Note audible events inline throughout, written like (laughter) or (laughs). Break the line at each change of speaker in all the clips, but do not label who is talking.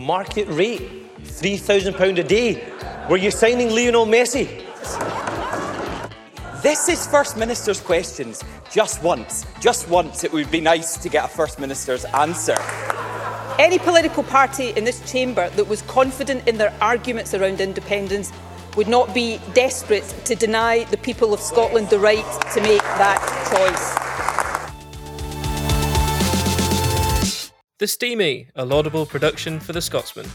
market rate, £3,000 a day. Were you signing Lionel Messi?
This is First Minister's questions. Just once, just once, it would be nice to get a First Minister's answer. Any political party in this chamber that was confident in their arguments around independence would not be desperate to deny the people of Scotland the right to make that choice.
The Steamie, a laudable production for the Scotsman.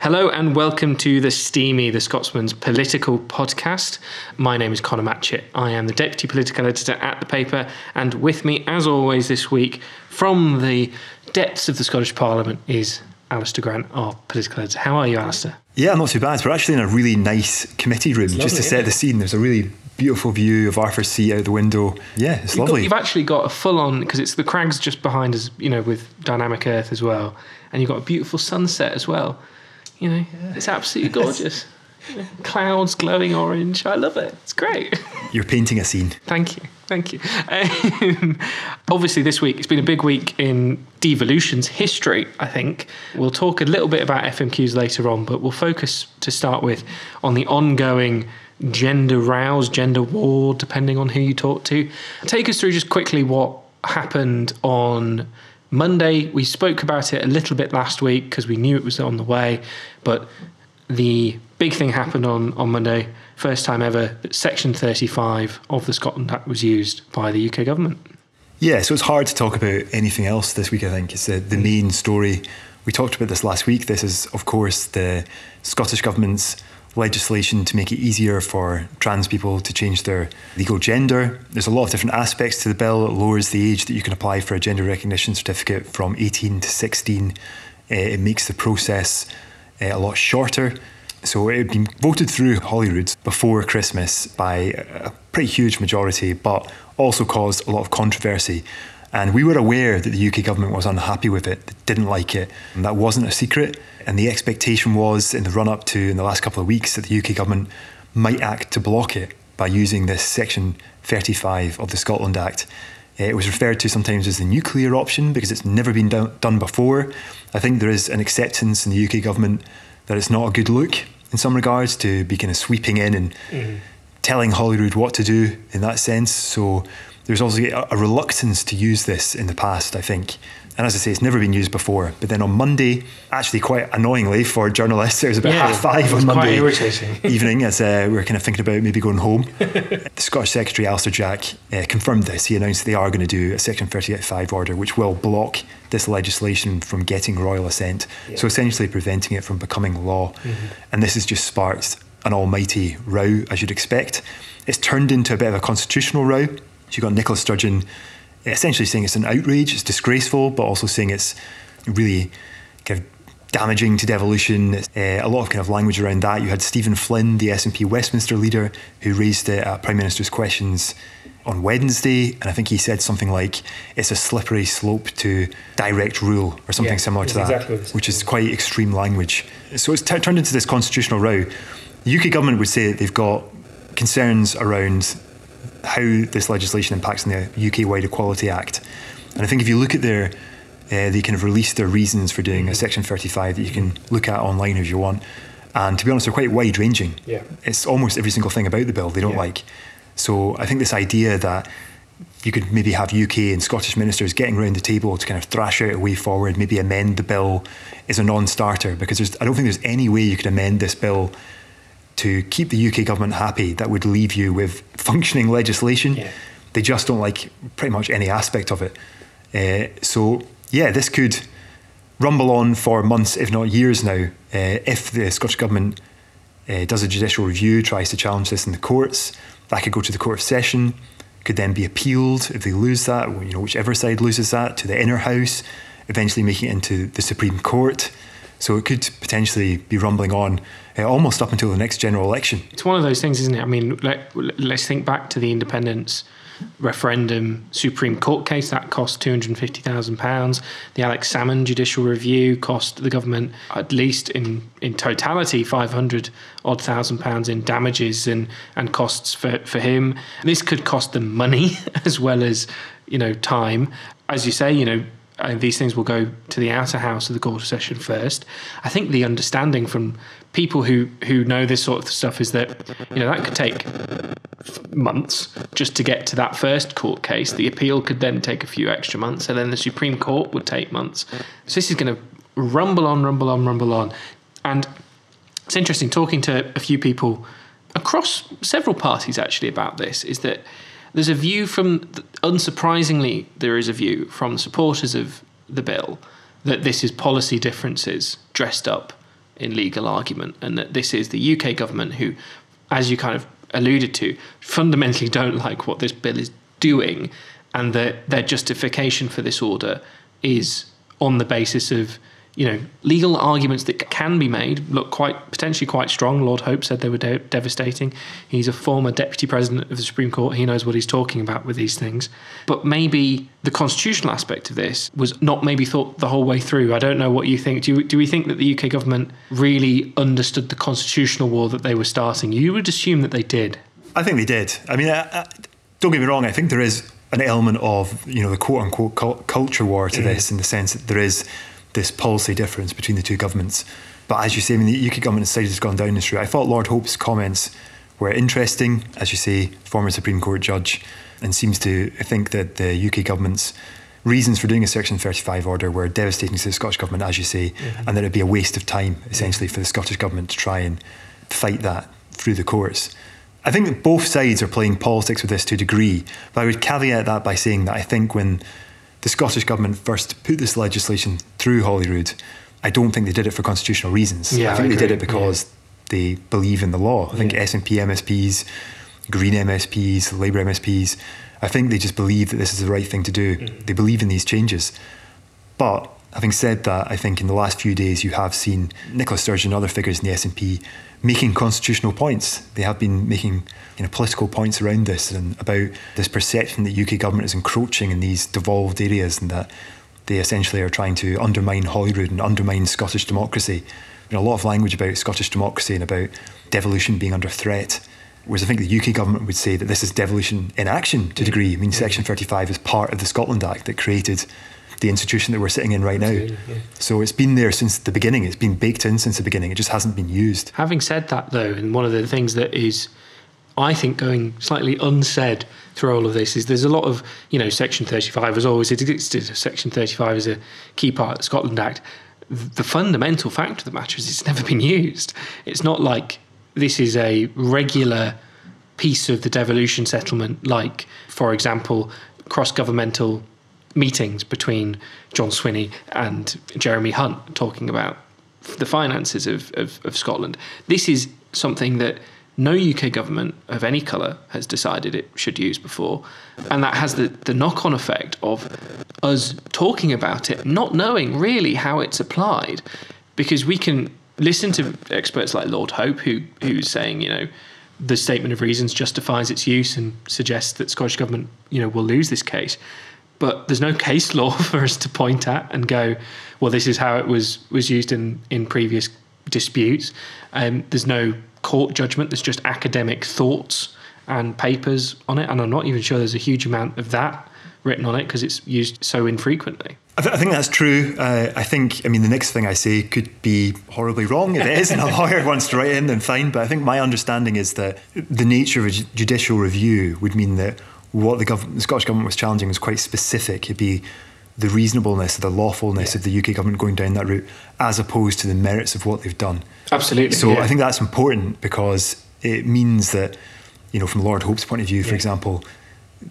Hello and welcome to the Steamie, the Scotsman's political podcast. My name is Conor Matchett. I am the deputy political editor at the paper, and with me, as always, this week from the depths of the Scottish Parliament is Alistair Grant, our political editor. How are you, Alistair?
Yeah, not too bad. We're actually in a really nice committee room
lovely,
just to set the scene. There's a really beautiful view of Arthur's Seat out the window. Yeah, it's
You've, got,
lovely.
you've actually got a full on, because it's the crags just behind us, you know, with Dynamic Earth as well, and you've got a beautiful sunset as well. You know, it's absolutely gorgeous. (laughs) Clouds glowing orange. I love it. It's great.
You're painting a scene.
Thank you. Thank you. Um, obviously, this week, it's been a big week in devolution's history, I think. We'll talk a little bit about FMQs later on, but we'll focus to start with on the ongoing gender rouse, gender war, depending on who you talk to. Take us through just quickly what happened on Monday. We spoke about it a little bit last week because we knew it was on the way, but the big thing happened on, on Monday. First time ever that Section 35 of the Scotland Act was used by the UK government.
Yeah, so it's hard to talk about anything else this week, I think. It's the, the main story. We talked about this last week. This is, of course, the Scottish Government's legislation to make it easier for trans people to change their legal gender. There's a lot of different aspects to the bill. It lowers the age that you can apply for a gender recognition certificate from 18 to 16. Uh, it makes the process uh, a lot shorter. So it had been voted through Holyrood before Christmas by a pretty huge majority, but also caused a lot of controversy. And we were aware that the UK government was unhappy with it, didn't like it. And that wasn't a secret. And the expectation was in the run up to in the last couple of weeks that the UK government might act to block it by using this section 35 of the Scotland Act. It was referred to sometimes as the nuclear option because it's never been do- done before. I think there is an acceptance in the UK government that it's not a good look in some regards to be kind of sweeping in and mm-hmm. telling Holyrood what to do in that sense. So there's also a, a reluctance to use this in the past, I think. And as I say, it's never been used before. But then on Monday, actually quite annoyingly for journalists, (laughs) it was about
Yeah,
half five on Monday (laughs) evening as uh, we were kind of thinking about maybe going home. the Scottish Secretary Alister Jack uh, confirmed this. He announced that they are going to do a Section 38.5 order, which will block this legislation from getting royal assent. So essentially preventing it from becoming law. And this has just sparked an almighty row, as you'd expect. It's turned into a bit of a constitutional row. So you've got Nicola Sturgeon essentially saying it's an outrage, it's disgraceful, but also saying it's really kind of damaging to devolution. Uh, a lot of kind of language around that. You had Stephen Flynn, the SNP Westminster leader, who raised it at Prime Minister's questions on Wednesday, and I think he said something like it's a slippery slope to direct rule or something
Yeah,
similar to that,
exactly what he said.
which is quite extreme language. So it's t- turned into this constitutional row. The UK government would say that they've got concerns around how this legislation impacts on the UK Wide Equality Act. And I think if you look at their, uh, they kind of released their reasons for doing a Section 35 that you can look at online if you want. And to be honest, they're quite wide ranging.
Yeah.
It's almost every single thing about the bill they don't
Yeah.
like. So I think this idea that you could maybe have UK and Scottish ministers getting around the table to kind of thrash out a way forward, maybe amend the bill, is a non-starter because there's, I don't think there's any way you could amend this bill to keep the UK government happy that would leave you with functioning legislation.
Yeah.
They just don't like pretty much any aspect of it. Uh, so yeah, this could rumble on for months, if not years now, uh, if the Scottish government uh, does a judicial review, tries to challenge this in the courts. That could go to the Court of Session, could then be appealed if they lose that, you know, whichever side loses that, to the Inner House, eventually making it into the Supreme Court. So it could potentially be rumbling on almost up until the next general election.
It's one of those things, isn't it? I mean, let, let's think back to the independence referendum Supreme Court case that cost £250,000. The Alex Salmond judicial review cost the government at least in, in totality 500 odd thousand pounds in damages and, and costs for, for him. This could cost them money (laughs) as well as, you know, time. As you say, you know, uh, these things will go to the outer house of the Court Session first. I think the understanding from people who who know this sort of stuff is that you know that could take months just to get to that first court case. The appeal could then take a few extra months, and then the Supreme Court would take months. So this is going to rumble on, rumble on, rumble on, and it's interesting talking to a few people across several parties actually about this. Is that there's a view from, unsurprisingly, there is a view from supporters of the bill that this is policy differences dressed up in legal argument, and that this is the UK government who, as you kind of alluded to, fundamentally don't like what this bill is doing, and that their justification for this order is on the basis of you know, legal arguments that can be made look quite potentially quite strong. Lord Hope said they were de- devastating. He's a former deputy president of the Supreme Court. He knows what he's talking about with these things. But maybe the constitutional aspect of this was not maybe thought the whole way through. I don't know what you think. Do you, do we think that the UK government really understood the constitutional war that they were starting? You would assume that they did.
I think they did. I mean, I, I, don't get me wrong. I think there is an element of you know the quote unquote culture war to mm. this in the sense that there is this policy difference between the two governments. But as you say, I mean, the UK government decided has gone down this route. I thought Lord Hope's comments were interesting, as you say, former Supreme Court judge, and seems to think that the UK government's reasons for doing a Section 35 order were devastating to the Scottish government, as you say, mm-hmm. and that it'd be a waste of time, essentially, for the Scottish government to try and fight that through the courts. I think that both sides are playing politics with this to a degree, but I would caveat that by saying that I think when the Scottish Government first put this legislation through Holyrood, I don't think they did it for constitutional reasons.
Yeah,
I think
I
they did it because yeah. they believe in the law. I think yeah. SNP MSPs, Green MSPs, Labour MSPs, I think they just believe that this is the right thing to do. Mm-hmm. They believe in these changes. But having said that, I think in the last few days you have seen Nicola Sturgeon and other figures in the SNP making constitutional points. They have been making you know, political points around this and about this perception that UK government is encroaching in these devolved areas and that they essentially are trying to undermine Holyrood and undermine Scottish democracy. You know, a lot of language about Scottish democracy and about devolution being under threat. Whereas I think the UK government would say that this is devolution in action to a degree. I mean, Section 35 is part of the Scotland Act that created the institution that we're sitting in right now. Yeah. So it's been there since the beginning. It's been baked in since the beginning. It just hasn't been used.
Having said that, though, and one of the things that is, I think, going slightly unsaid through all of this is there's a lot of, you know, Section 35 has always existed. Section 35 is a key part of the Scotland Act. The fundamental fact of the matter is it's never been used. It's not like this is a regular piece of the devolution settlement, like, for example, cross governmental meetings between John Swinney and Jeremy Hunt talking about the finances of, of, of Scotland. This is something that no UK government of any colour has decided it should use before. And that has the, the knock on effect of us talking about it, not knowing really how it's applied. Because we can listen to experts like Lord Hope, who who's saying, you know, the statement of reasons justifies its use and suggests that Scottish government, you know, will lose this case but there's no case law (laughs) for us to point at and go, well, this is how it was was used in in previous disputes. Um, there's no court judgment. There's just academic thoughts and papers on it, and I'm not even sure there's a huge amount of that written on it because it's used so infrequently.
I, th- I think that's true. Uh, I think, I mean, the next thing I say could be horribly wrong. If it is, and a (laughs) lawyer wants to write in, then fine. But I think my understanding is that the nature of a judicial review would mean that what the, gov- the Scottish government was challenging was quite specific. It'd be the reasonableness, or the lawfulness yeah. of the UK government going down that route, as opposed to the merits of what they've done.
Absolutely.
So
yeah.
I think that's important because it means that, you know, from Lord Hope's point of view, for yeah. example,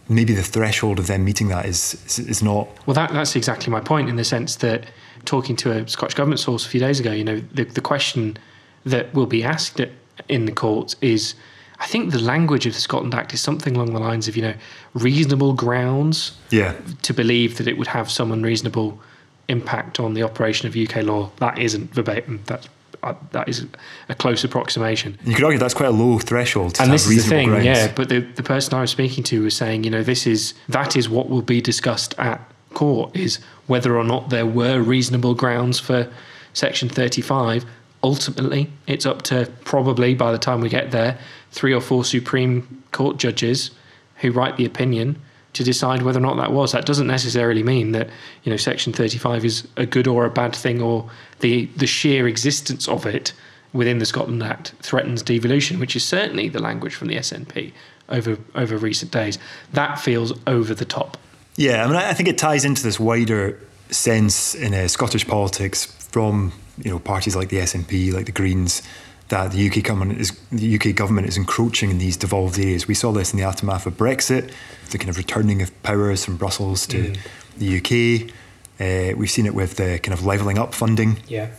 maybe the threshold of them meeting that is is, is not.
Well, that, that's exactly my point in the sense that talking to a Scottish government source a few days ago, you know, the, the question that will be asked in the court is I think the language of the Scotland Act is something along the lines of, you know, reasonable grounds
yeah.
to believe that it would have some unreasonable impact on the operation of UK law. That isn't verbatim. That's uh, that is a close approximation.
You could argue that's quite a low threshold.
and this is the thing,
grounds.
yeah. But the, the person I was speaking to was saying, you know, this is that is what will be discussed at court is whether or not there were reasonable grounds for Section 35. Ultimately, it's up to probably by the time we get there, three or four Supreme Court judges who write the opinion to decide whether or not that was. That doesn't necessarily mean that you know Section 35 is a good or a bad thing, or the the sheer existence of it within the Scotland Act threatens devolution, which is certainly the language from the SNP over over recent days. That feels over the top.
Yeah, I mean, I think it ties into this wider sense in uh, Scottish politics from you know parties like the SNP, like the Greens, that the UK government is the UK government is encroaching in these devolved areas. We saw this in the aftermath of Brexit, the kind of returning of powers from Brussels to mm. the UK. Uh, we've seen it with the kind of levelling up funding.
Yeah.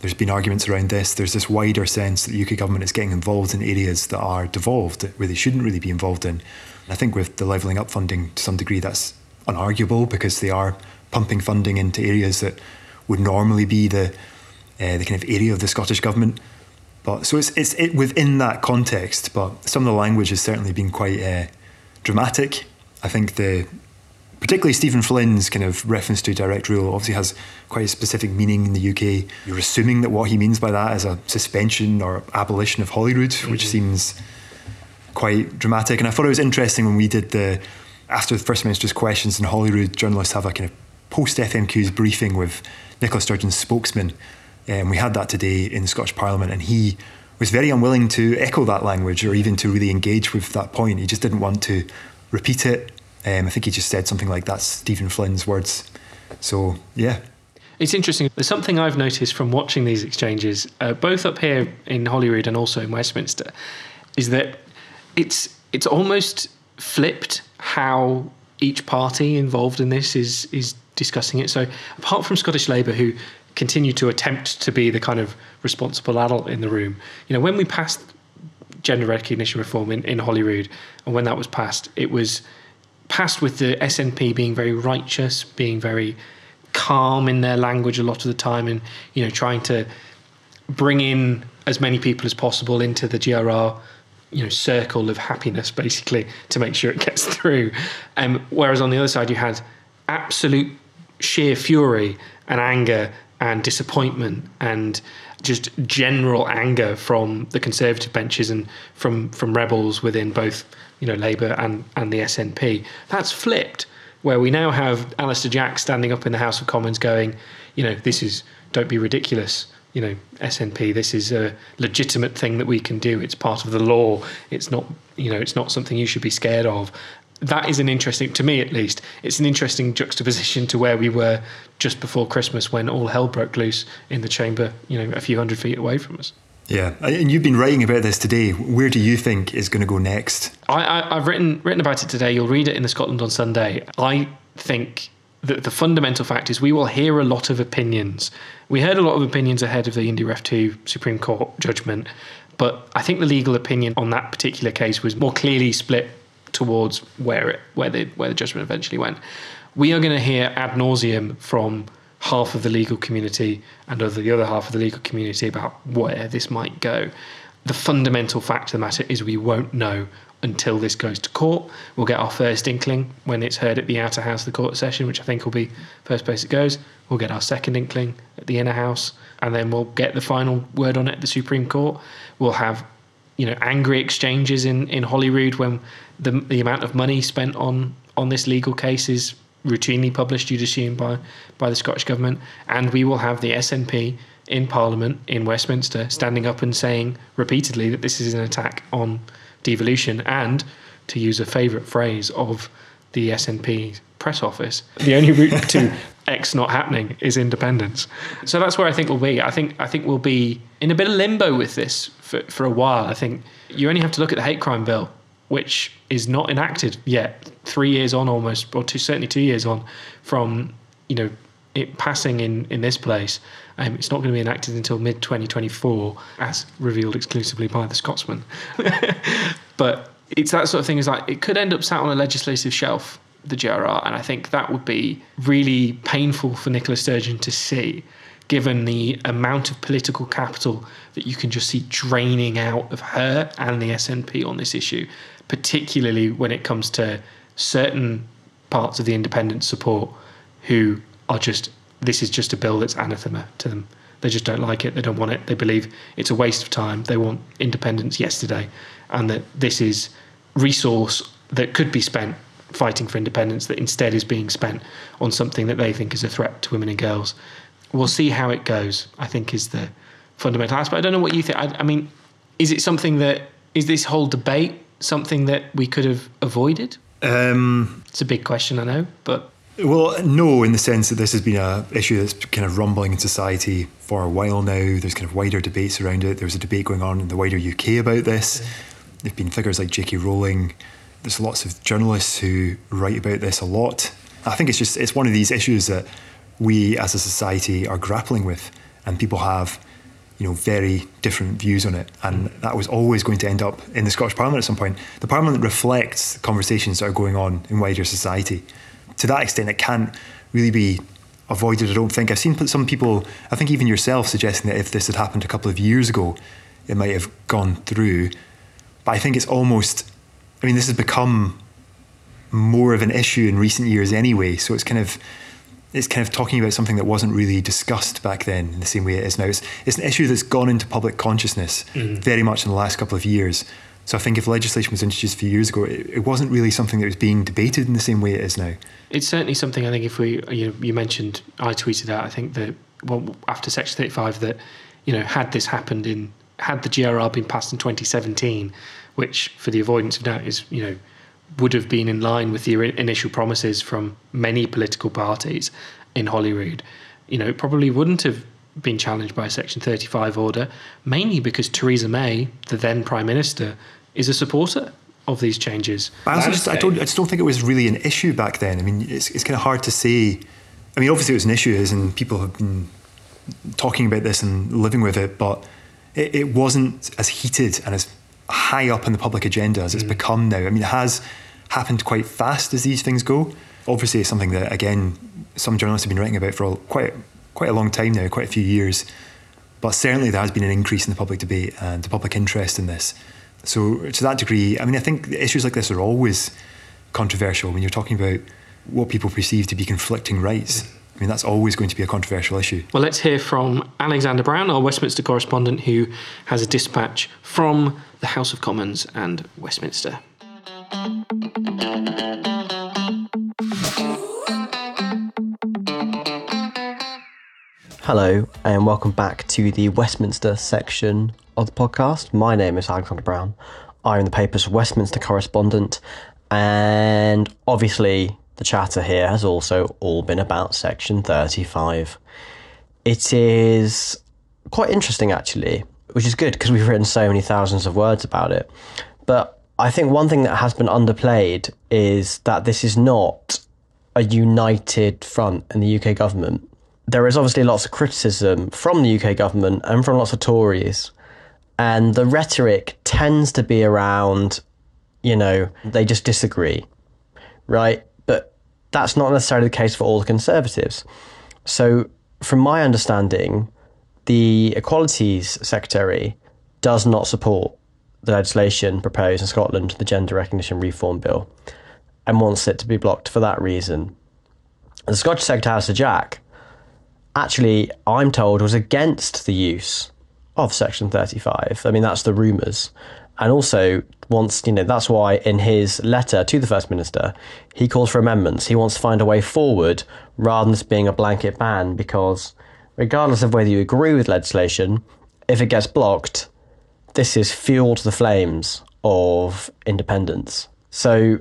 There's been arguments around this. There's this wider sense that the UK government is getting involved in areas that are devolved, where they shouldn't really be involved in. And I think with the levelling up funding, to some degree, that's unarguable because they are pumping funding into areas that would normally be the uh, the kind of area of the Scottish government. But so it's it's it within that context. But some of the language has certainly been quite uh, dramatic. I think the particularly Stephen Flynn's kind of reference to direct rule obviously has quite a specific meaning in the UK. You're assuming that what he means by that is a suspension or abolition of Holyrood, mm-hmm. which seems quite dramatic. And I thought it was interesting when we did the after the First Minister's questions in Holyrood, journalists have a kind of post FMQ's briefing with Nicola Sturgeon's spokesman. And um, we had that today in the Scottish Parliament, and he was very unwilling to echo that language or even to really engage with that point. He just didn't want to repeat it. Um, I think he just said something like that's Stephen Flynn's words. So, yeah.
It's interesting. There's something I've noticed from watching these exchanges, uh, both up here in Holyrood and also in Westminster, is that it's it's almost flipped how each party involved in this is is discussing it. So apart from Scottish Labour, who continue to attempt to be the kind of responsible adult in the room, you know, when we passed gender recognition reform in, in Holyrood, and when that was passed, it was passed with the SNP being very righteous, being very calm in their language a lot of the time, and you know, trying to bring in as many people as possible into the GRR you know circle of happiness basically to make sure it gets (laughs) through. Um, whereas on the other side you had absolute sheer fury and anger and disappointment and just general anger from the conservative benches and from from rebels within both you know Labour and and the SNP. That's flipped where we now have Alister Jack standing up in the House of Commons going, you know, this is don't be ridiculous you know SNP. This is a legitimate thing that we can do. It's part of the law. It's not you know it's not something you should be scared of. That is an interesting to me at least. It's an interesting juxtaposition to where we were just before Christmas when all hell broke loose in the chamber. You know, a few hundred feet away from us.
Yeah, and you've been writing about this today. Where do you think is going to go next?
I, I, have written written about it today. You'll read it in the Scotland on Sunday. I think that the fundamental fact is we will hear a lot of opinions. We heard a lot of opinions ahead of the Indy Ref 2 Supreme Court judgment, but I think the legal opinion on that particular case was more clearly split towards where it where the where the judgment eventually went. We are going to hear ad nauseum from half of the legal community and the other half of the legal community about where this might go. The fundamental fact of the matter is we won't know until this goes to court. We'll get our first inkling when it's heard at the outer house of the court session, which I think will be first place it goes. We'll get our second inkling at the inner house, and then we'll get the final word on it at the Supreme Court. We'll have, you know, angry exchanges in, in Holyrood when the the amount of money spent on on this legal case is routinely published, you'd assume, by by the Scottish government, and we will have the SNP in Parliament in Westminster standing up and saying repeatedly that this is an attack on devolution and, to use a favourite phrase of the SNP press office, the only route to X not happening is independence. So that's where I think we'll be. I think I think we'll be in a bit of limbo with this for, for a while. I think you only have to look at the hate crime bill, which is not enacted yet, three years on almost, or two, certainly two years on from you know it passing in in this place. Um, it's not going to be enacted until mid 2024, as revealed exclusively by the Scotsman. (laughs) but it's that sort of thing. Is like it could end up sat on a legislative shelf, the GRR, and I think that would be really painful for Nicola Sturgeon to see, given the amount of political capital that you can just see draining out of her and the SNP on this issue, particularly when it comes to certain parts of the independent support who are just, this is just a bill that's anathema to them. They just don't like it. They don't want it. They believe it's a waste of time. They want independence yesterday, and that this is resource that could be spent fighting for independence that instead is being spent on something that they think is a threat to women and girls. We'll see how it goes. I think is the fundamental aspect. I don't know what you think. I, I mean, is it something that is this whole debate something that we could have avoided?
Um,
it's a big question, I know, but
well, no, in the sense that this has been a issue that's kind of rumbling in society for a while now. There's kind of wider debates around it. There's a debate going on in the wider UK about this. There've been figures like J.K. Rowling. There's lots of journalists who write about this a lot. I think it's just it's one of these issues that we as a society are grappling with, and people have, you know, very different views on it. And that was always going to end up in the Scottish Parliament at some point. The Parliament reflects conversations that are going on in wider society to that extent, it can't really be avoided. I don't think I've seen some people. I think even yourself suggesting that if this had happened a couple of years ago, it might have gone through. But I think it's almost. I mean, this has become more of an issue in recent years anyway. So it's kind of it's kind of talking about something that wasn't really discussed back then in the same way it is now. It's, it's an issue that's gone into public consciousness mm-hmm. very much in the last couple of years. So I think if legislation was introduced a few years ago, it, it, wasn't really something that was being debated in the same way it is now.
It's certainly something I think if we, you, know, you mentioned, I tweeted out, I think that well, after Section 35, that, you know, had this happened in, had the GRR been passed in 2017, which for the avoidance of doubt is, you know, would have been in line with the initial promises from many political parties in Holyrood, you know, it probably wouldn't have been challenged by a Section 35 order, mainly because Theresa May, the then Prime Minister, is a supporter of these changes.
I, also just, I, don't, I just don't think it was really an issue back then. I mean, it's, it's kind of hard to say. I mean, obviously it was an issue, and people have been talking about this and living with it, but it, it wasn't as heated and as high up in the public agenda as it's mm. become now. I mean, it has happened quite fast as these things go. Obviously, it's something that, again, some journalists have been writing about for quite quite a long time now, quite a few years. But certainly there has been an increase in the public debate and the public interest in this. So to that degree, I mean, I think issues like this are always controversial when you're talking about what people perceive to be conflicting rights. I mean, that's always going to be a controversial issue.
Well, let's hear from Alexander Brown, our Westminster correspondent, who has a dispatch from the House of Commons and Westminster.
Hello, and welcome back to the Westminster section of the podcast. My name is Alexander Brown. I am the paper's Westminster correspondent, and obviously, the chatter here has also all been about Section 35. It is quite interesting, actually, which is good because we've written so many thousands of words about it. But I think one thing that has been underplayed is that this is not a united front in the UK government there is obviously lots of criticism from the UK government and from lots of Tories. And the rhetoric tends to be around, you know, they just disagree, right? But that's not necessarily the case for all the Conservatives. So, from my understanding, the Equalities Secretary does not support the legislation proposed in Scotland, the Gender Recognition Reform Bill, and wants it to be blocked for that reason. The Scottish Secretary, Sir Jack, actually, I'm told, was against the use of Section 35. I mean, that's the rumours. And also wants, you know, that's why in his letter to the First Minister, he calls for amendments. He wants to find a way forward rather than this being a blanket ban because, regardless of whether you agree with legislation, if it gets blocked, this is fuel to the flames of independence. So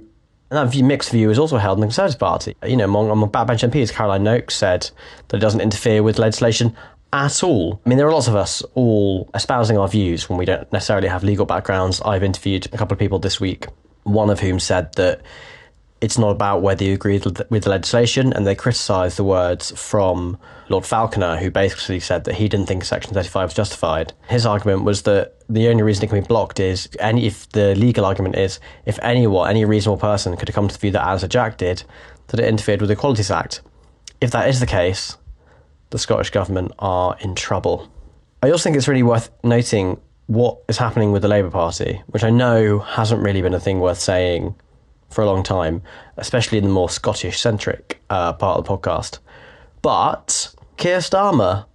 and that mixed view is also held in the Conservative Party. You know, among, among backbench MPs, Caroline Nokes said that it doesn't interfere with legislation at all. I mean, there are lots of us all espousing our views when we don't necessarily have legal backgrounds. I've interviewed a couple of people this week, one of whom said that it's not about whether you agree with the legislation, and they criticised the words from Lord Falconer, who basically said that he didn't think Section 35 was justified. His argument was that the only reason it can be blocked is any if the legal argument is if anyone, any reasonable person could have come to the view that Alister Jack did, that it interfered with the Equalities Act. If that is the case, the Scottish Government are in trouble. I also think it's really worth noting what is happening with the Labour Party, which I know hasn't really been a thing worth saying for a long time, especially in the more Scottish centric uh, part of the podcast. But Keir Starmer,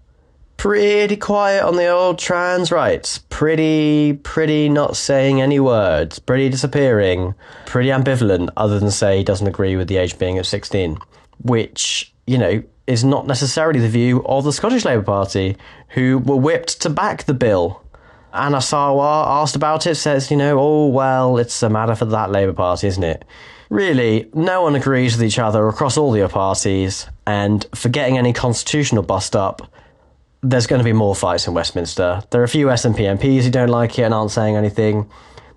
pretty quiet on the old trans rights, pretty, pretty not saying any words, pretty disappearing, pretty ambivalent, other than say he doesn't agree with the age being at 16, which, you know, is not necessarily the view of the Scottish Labour Party, who were whipped to back the bill. Anas Sarwar asked about it, says, you know, oh, well, it's a matter for that Labour Party, isn't it? Really, no one agrees with each other across all the parties, and forgetting any constitutional bust up, there's going to be more fights in Westminster. There are a few SNP MPs who don't like it and aren't saying anything.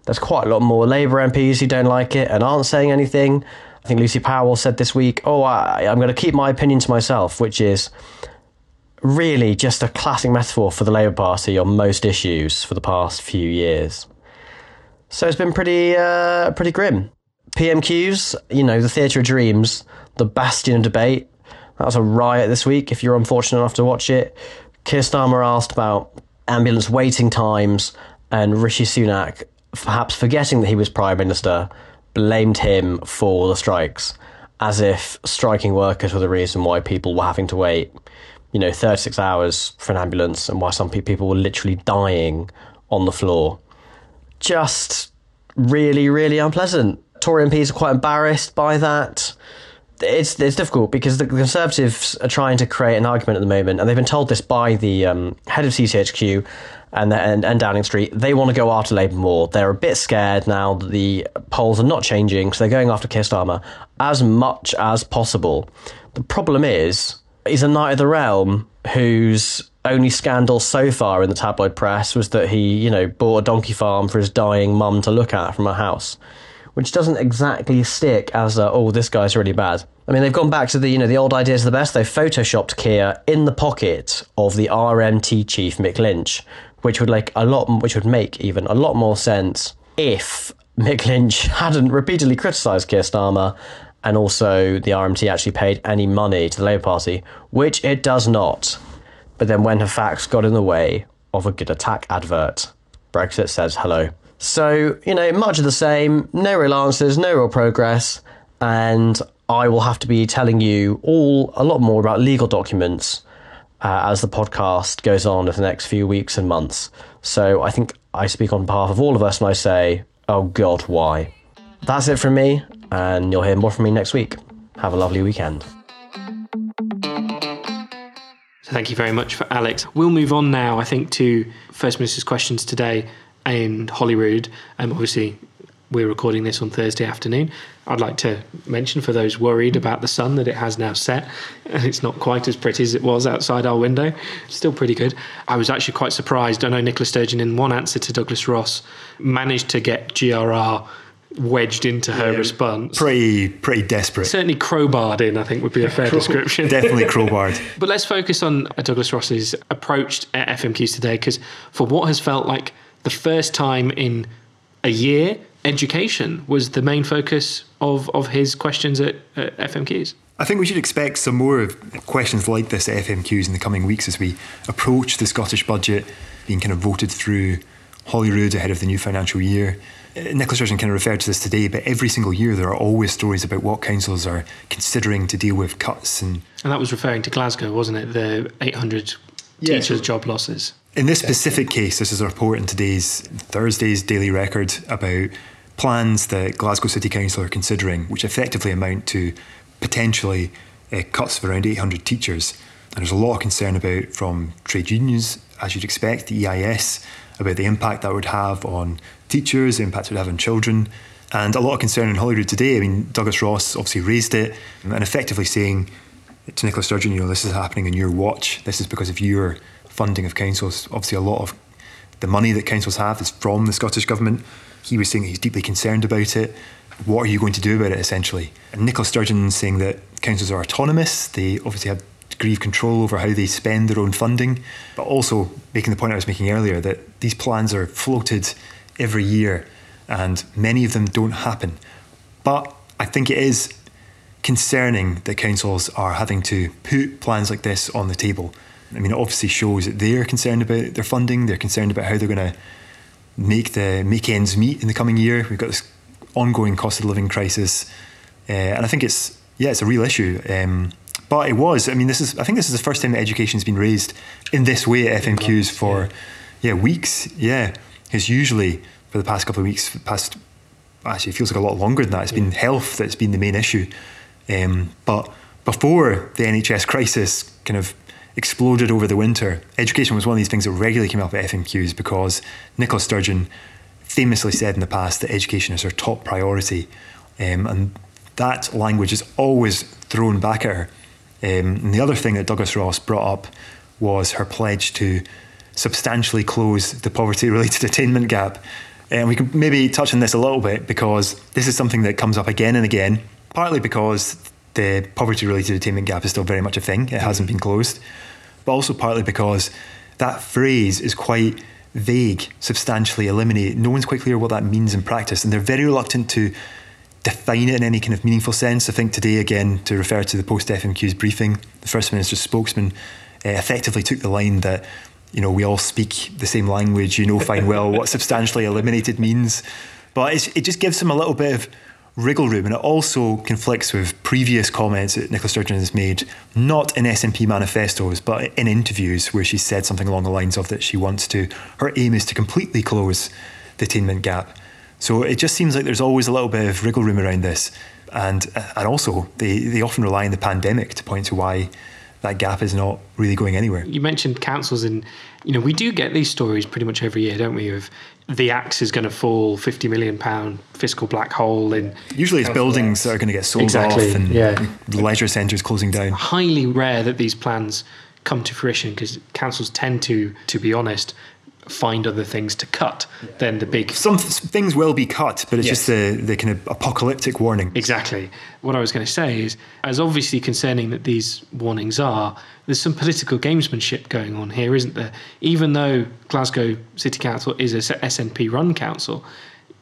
There's quite a lot more Labour MPs who don't like it and aren't saying anything. I think Lucy Powell said this week, oh, I, I'm going to keep my opinion to myself, which is really just a classic metaphor for the Labour Party on most issues for the past few years. So it's been pretty, uh, pretty grim. PMQs, you know, the Theatre of Dreams, the bastion of debate. That was a riot this week, if you're unfortunate enough to watch it. Keir Starmer asked about ambulance waiting times, and Rishi Sunak, perhaps forgetting that he was Prime Minister, blamed him for the strikes, as if striking workers were the reason why people were having to wait, you know, 36 hours for an ambulance and why some people were literally dying on the floor. Just really, really unpleasant. Tory MPs are quite embarrassed by that. It's it's difficult because the Conservatives are trying to create an argument at the moment, and they've been told this by the um, head of CCHQ and, and and Downing Street. They want to go after Labour more. They're a bit scared now that the polls are not changing, so they're going after Keir Starmer as much as possible. The problem is, he's a knight of the realm whose only scandal so far in the tabloid press was that he, you know, bought a donkey farm for his dying mum to look at from her house which doesn't exactly stick as a, oh this guy's really bad. I mean they've gone back to the you know the old ideas are the best. They've photoshopped Keir in the pocket of the RMT chief Mick Lynch, which would like a lot which would make even a lot more sense if Mick Lynch (laughs) hadn't repeatedly criticised Keir Starmer and also the RMT actually paid any money to the Labour Party, which it does not. But then when her facts got in the way of a good attack advert, Brexit says hello. So, you know, much of the same, no real answers, no real progress, and I will have to be telling you all a lot more about legal documents uh, as the podcast goes on over the next few weeks and months. So I think I speak on behalf of all of us when I say, oh God, why? That's it from me, and you'll hear more from me next week. Have a lovely weekend.
Thank you very much for Alex. We'll move on now, I think, to First Minister's questions today in Holyrood. Um, obviously, we're recording this on Thursday afternoon. I'd like to mention for those worried about the sun that it has now set and (laughs) it's not quite as pretty as it was outside our window. Still pretty good. I was actually quite surprised. I know Nicola Sturgeon, in one answer to Douglas Ross, managed to get GRR wedged into her yeah, response.
Pretty, pretty desperate.
Certainly crowbarred in, I think would be a fair description. (laughs)
Definitely crowbarred.
but let's focus on Douglas Ross's approach at FMQs today, because for what has felt like the first time in a year, education was the main focus of, of his questions at, at FMQs.
I think we should expect some more questions like this at FMQs in the coming weeks as we approach the Scottish budget being kind of voted through Holyrood ahead of the new financial year. Uh, Nicola Sturgeon kind of referred to this today, but every single year there are always stories about what councils are considering to deal with cuts and.
And that was referring to Glasgow, wasn't it? The 800 yeah, teachers' job losses.
In this specific case, this is a report in today's Thursday's Daily Record about plans that Glasgow City Council are considering, which effectively amount to potentially uh, cuts of around 800 teachers. And there's a lot of concern about from trade unions, as you'd expect, the EIS, about the impact that would have on teachers, the impact it would have on children, and a lot of concern in Holyrood today. I mean, Douglas Ross obviously raised it and effectively saying to Nicola Sturgeon, you know, this is happening in your watch. This is because of your funding of councils. Obviously, a lot of the money that councils have is from the Scottish Government. He was saying he's deeply concerned about it. What are you going to do about it, essentially? And Nicola Sturgeon saying that councils are autonomous. They obviously have degree of control over how they spend their own funding, but also making the point I was making earlier that these plans are floated every year and many of them don't happen. But I think it is concerning that councils are having to put plans like this on the table. I mean, it obviously shows that they're concerned about their funding. They're concerned about how they're going to make the make ends meet in the coming year. We've got this ongoing cost of living crisis, uh, and I think it's yeah, it's a real issue. Um, but it was. I mean, this is. I think this is the first time that education's been raised in this way at FMQs for yeah weeks. Yeah, because usually for the past couple of weeks, past actually it feels like a lot longer than that. It's been health that's been the main issue. Um, but before the NHS crisis kind of exploded over the winter, education was one of these things that regularly came up at FMQs because Nicola Sturgeon famously said in the past that education is her top priority. Um, and that language is always thrown back at her. Um, and the other thing that Douglas Ross brought up was her pledge to substantially close the poverty related (laughs) attainment gap. And we can maybe touch on this a little bit because this is something that comes up again and again, partly because the poverty related attainment gap is still very much a thing, it hasn't been closed, but also partly because that phrase is quite vague, substantially eliminate. No one's quite clear what that means in practice, and they're very reluctant to define it in any kind of meaningful sense. I think today, again, to refer to the post FMQ's briefing, the First Minister's spokesman uh, effectively took the line that you know, we all speak the same language, you know fine well what substantially eliminated means. But it just gives them a little bit of wriggle room, and it also conflicts with previous comments that Nicola Sturgeon has made, not in SNP manifestos, but in interviews where she said something along the lines of that she wants to, her aim is to completely close the attainment gap. So it just seems like there's always a little bit of wriggle room around this. And, and also, they, they often rely on the pandemic to point to why that gap is not really going anywhere.
You mentioned councils, and you know we do get these stories pretty much every year, don't we? Of the axe is going to fall, fifty million pound fiscal black hole in.
Usually, it's buildings that are going to get sold
exactly,
off, and
yeah.
leisure centres closing down.
Highly rare that these plans come to fruition because councils tend to, to be honest, find other things to cut yeah. than the big.
Some things will be cut, but it's yes. just the, the kind of apocalyptic warning.
Exactly. What I was going to say is, as obviously concerning that these warnings are, there's some political gamesmanship going on here, isn't there? Even though Glasgow City Council is a SNP run council,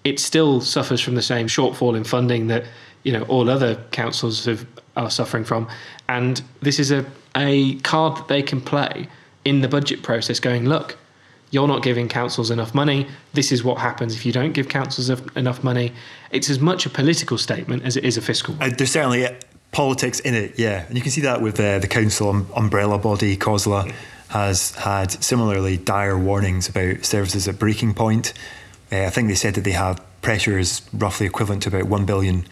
it still suffers from the same shortfall in funding that you know all other councils have, are suffering from, and this is a a card that they can play in the budget process. Going, look, you're not giving councils enough money. This is what happens if you don't give councils enough money. It's as much a political statement as it is a fiscal one.
Uh, there's certainly uh, politics in it, yeah. And you can see that with uh, the council um, umbrella body, COSLA, has had similarly dire warnings about services at breaking point. Uh, I think they said that they have pressures roughly equivalent to about £1 billion,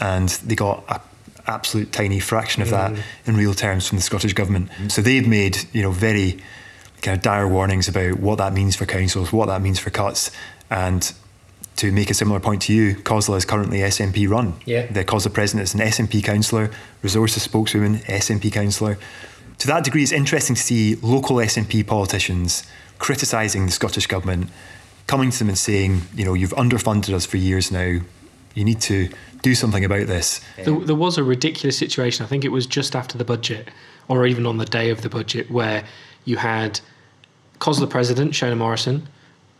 and they got a absolute tiny fraction of that mm. in real terms from the Scottish government. So they've made, you know, very kind of dire warnings about what that means for councils, what that means for cuts, and to make a similar point to you, COSLA is currently SNP run.
Yeah.
The COSLA president is an SNP councillor, resources spokeswoman, SNP councillor. To that degree, it's interesting to see local SNP politicians criticising the Scottish government, coming to them and saying, you know, you've underfunded us for years now. You need to do something about this.
There, there was a ridiculous situation. I think it was just after the budget, or even on the day of the budget, where you had COSLA president, Shona Morrison,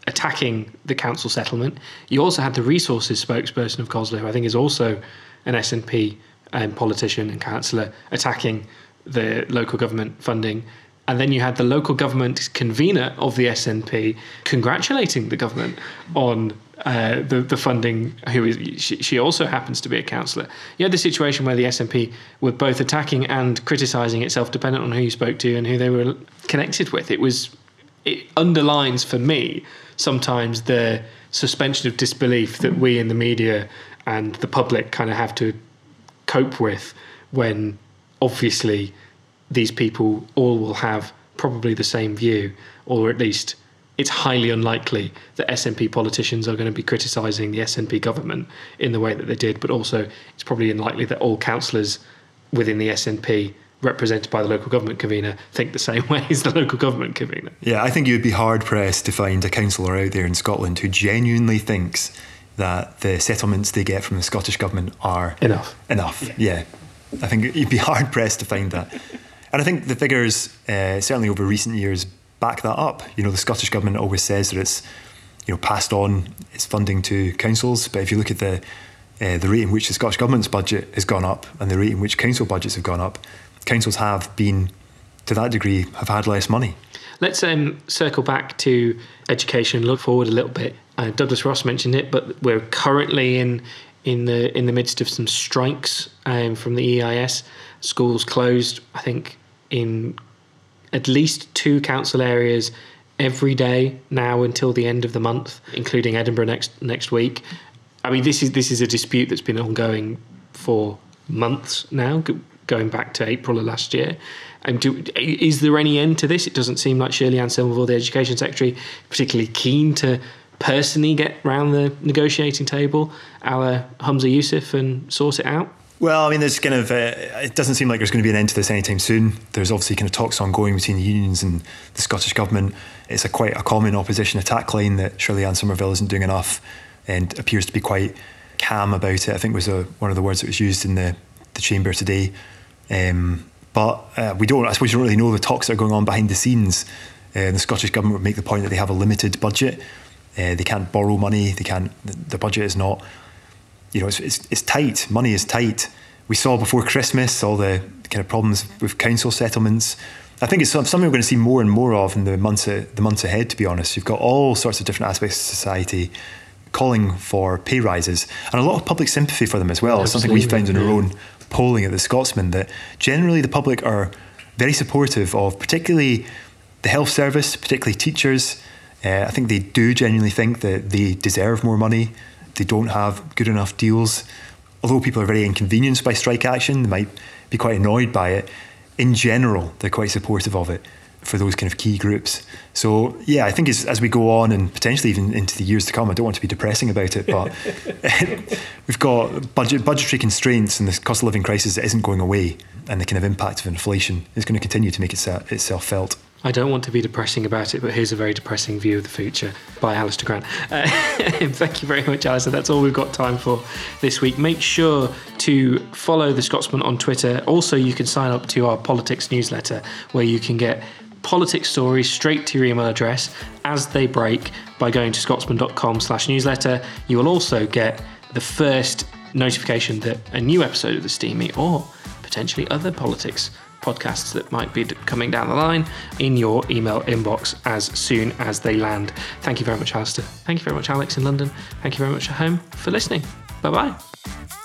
attacking the council settlement. You also had the resources spokesperson of COSLA, who I think is also an SNP um, politician and councillor, attacking the local government funding. And then you had the local government convener of the SNP congratulating the government on uh, the the funding. Who is she, she, also happens to be a councillor. You had the situation where the SNP were both attacking and criticising itself, dependent on who you spoke to and who they were connected with. It was it underlines for me sometimes the suspension of disbelief that we in the media and the public kind of have to cope with when obviously these people all will have probably the same view, or at least it's highly unlikely that SNP politicians are going to be criticising the SNP government in the way that they did, but also it's probably unlikely that all councillors within the SNP represented by the local government convener think the same way as the local government convener.
Yeah, I think you would be hard pressed to find a councillor out there in Scotland who genuinely thinks that the settlements they get from the Scottish government are
enough.
Enough, yeah. yeah. I think you'd be (laughs) hard pressed to find that. And I think the figures, uh, certainly over recent years, back that up. You know, the Scottish government always says that it's, you know, passed on its funding to councils, but if you look at the uh, the rate in which the Scottish Government's budget has gone up and the rate in which council budgets have gone up, councils have been, to that degree, have had less money.
Let's um, circle back to education, look forward a little bit. Uh, Douglas Ross mentioned it, but we're currently in in the in the midst of some strikes um, from the EIS. Schools closed, I think, in at least two council areas every day now until the end of the month, including Edinburgh next next week. I mean, this is this is a dispute that's been ongoing for months now, going back to April of last year. And do, is there any end to this? It doesn't seem like Shirley-Anne Somerville, the Education Secretary, particularly keen to personally get round the negotiating table, a la Humza Yousaf, and sort it out.
Well, I mean, there's kind of, uh, it doesn't seem like there's going to be an end to this anytime soon. There's obviously kind of talks ongoing between the unions and the Scottish Government. It's a quite a common opposition attack line that Shirley-Anne Somerville isn't doing enough and appears to be quite calm about it. I think was a, one of the words that was used in the, the chamber today. Um, but uh, we don't, I suppose you don't really know the talks that are going on behind the scenes. Uh, the Scottish Government would make the point that they have a limited budget. Uh, they can't borrow money. They can't, the, budget is not you know, it's, it's, it's tight. Money is tight. We saw before Christmas all the kind of problems with council settlements. I think it's something we're going to see more and more of in the months the months ahead. To be honest, you've got all sorts of different aspects of society calling for pay rises, and a lot of public sympathy for them as well. Absolutely. Something we've found in our own polling at the Scotsman that generally the public are very supportive of, particularly the health service, particularly teachers. Uh, I think they do genuinely think that they deserve more money they don't have good enough deals. Although people are very inconvenienced by strike action, they might be quite annoyed by it. In general, they're quite supportive of it for those kind of key groups. So yeah, I think as, we go on and potentially even into the years to come, I don't want to be depressing about it, but (laughs) we've got budget budgetary constraints and the cost of living crisis that isn't going away, and the kind of impact of inflation is going to continue to make itself, itself felt.
I don't want to be depressing about it, but here's a very depressing view of the future by Alistair Grant. Uh, (laughs) thank you very much, Alistair. That's all we've got time for this week. Make sure to follow The Scotsman on Twitter. Also, you can sign up to our politics newsletter where you can get politics stories straight to your email address as they break by going to scotsman.com slash newsletter. You will also get the first notification that a new episode of The Steamie or potentially other politics podcasts that might be coming down the line in your email inbox as soon as they land. Thank you very much, Alistair. Thank you very much, Alex in London. Thank you very much at home for listening. Bye bye.